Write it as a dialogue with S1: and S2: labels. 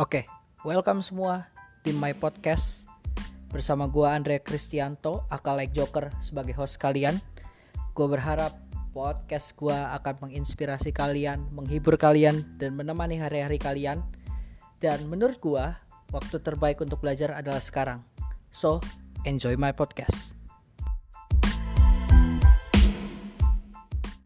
S1: Oke, welcome semua tim my podcast bersama gua Andre Kristianto, aka like Joker sebagai host kalian. Gue berharap podcast gua akan menginspirasi kalian, menghibur kalian, dan menemani hari-hari kalian. Dan menurut gua, waktu terbaik untuk belajar adalah sekarang. So, enjoy my podcast.